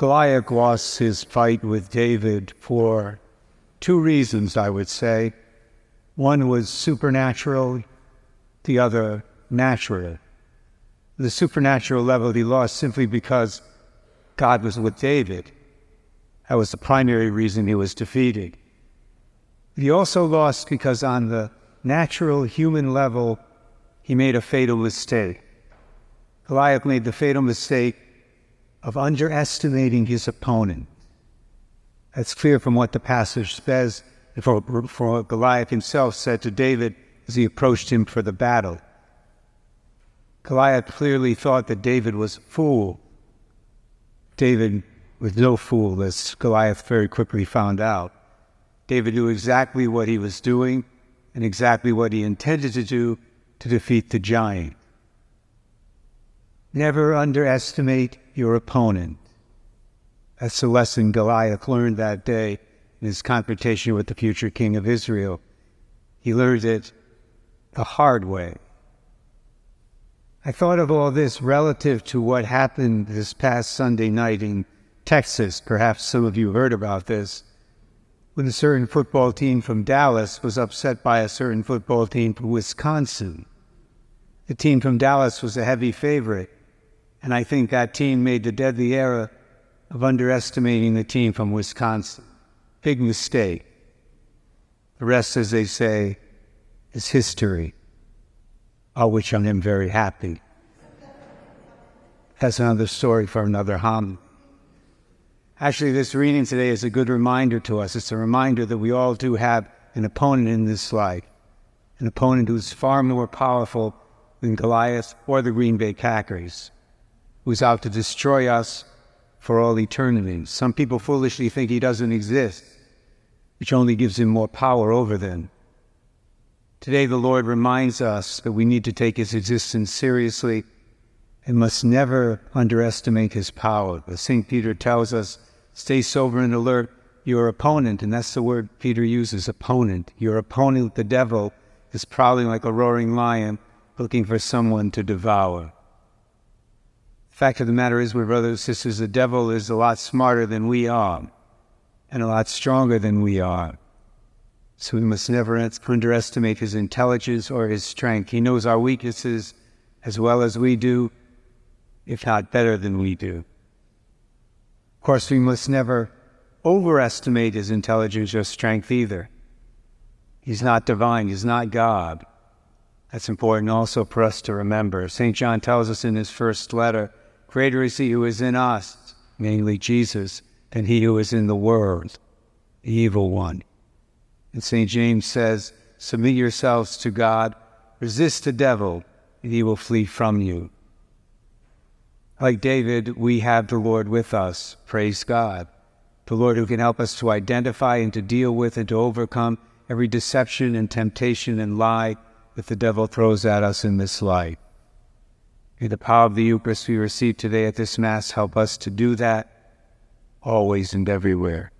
Goliath lost his fight with David for two reasons, I would say. One was supernatural, the other natural. The supernatural level he lost simply because God was with David. That was the primary reason he was defeated. He also lost because, on the natural human level, he made a fatal mistake. Goliath made the fatal mistake of underestimating his opponent. That's clear from what the passage says, for, for Goliath himself said to David as he approached him for the battle. Goliath clearly thought that David was a fool. David was no fool, as Goliath very quickly found out. David knew exactly what he was doing and exactly what he intended to do to defeat the giant. Never underestimate your opponent. That's the lesson Goliath learned that day in his confrontation with the future king of Israel. He learned it the hard way. I thought of all this relative to what happened this past Sunday night in Texas. Perhaps some of you heard about this. When a certain football team from Dallas was upset by a certain football team from Wisconsin. The team from Dallas was a heavy favorite, and I think that team made the deadly error of underestimating the team from Wisconsin. Big mistake. The rest, as they say, is history, of which I am very happy. That's another story for another hum. Actually, this reading today is a good reminder to us. It's a reminder that we all do have an opponent in this life, an opponent who's far more powerful than Goliath or the Green Bay Packers, who's out to destroy us for all eternity. Some people foolishly think he doesn't exist, which only gives him more power over them. Today, the Lord reminds us that we need to take his existence seriously and must never underestimate his power. As St. Peter tells us, stay sober and alert. Your opponent, and that's the word Peter uses opponent, your opponent, the devil, is prowling like a roaring lion looking for someone to devour. Fact of the matter is, my brothers and sisters, the devil is a lot smarter than we are and a lot stronger than we are. So we must never underestimate his intelligence or his strength. He knows our weaknesses as well as we do, if not better than we do. Of course, we must never overestimate his intelligence or strength either. He's not divine, he's not God. That's important also for us to remember. St. John tells us in his first letter Greater is he who is in us, namely Jesus, than he who is in the world, the evil one. And St. James says, Submit yourselves to God, resist the devil, and he will flee from you. Like David, we have the Lord with us. Praise God. The Lord who can help us to identify and to deal with and to overcome every deception and temptation and lie that the devil throws at us in this life. May the power of the Eucharist we receive today at this Mass help us to do that always and everywhere.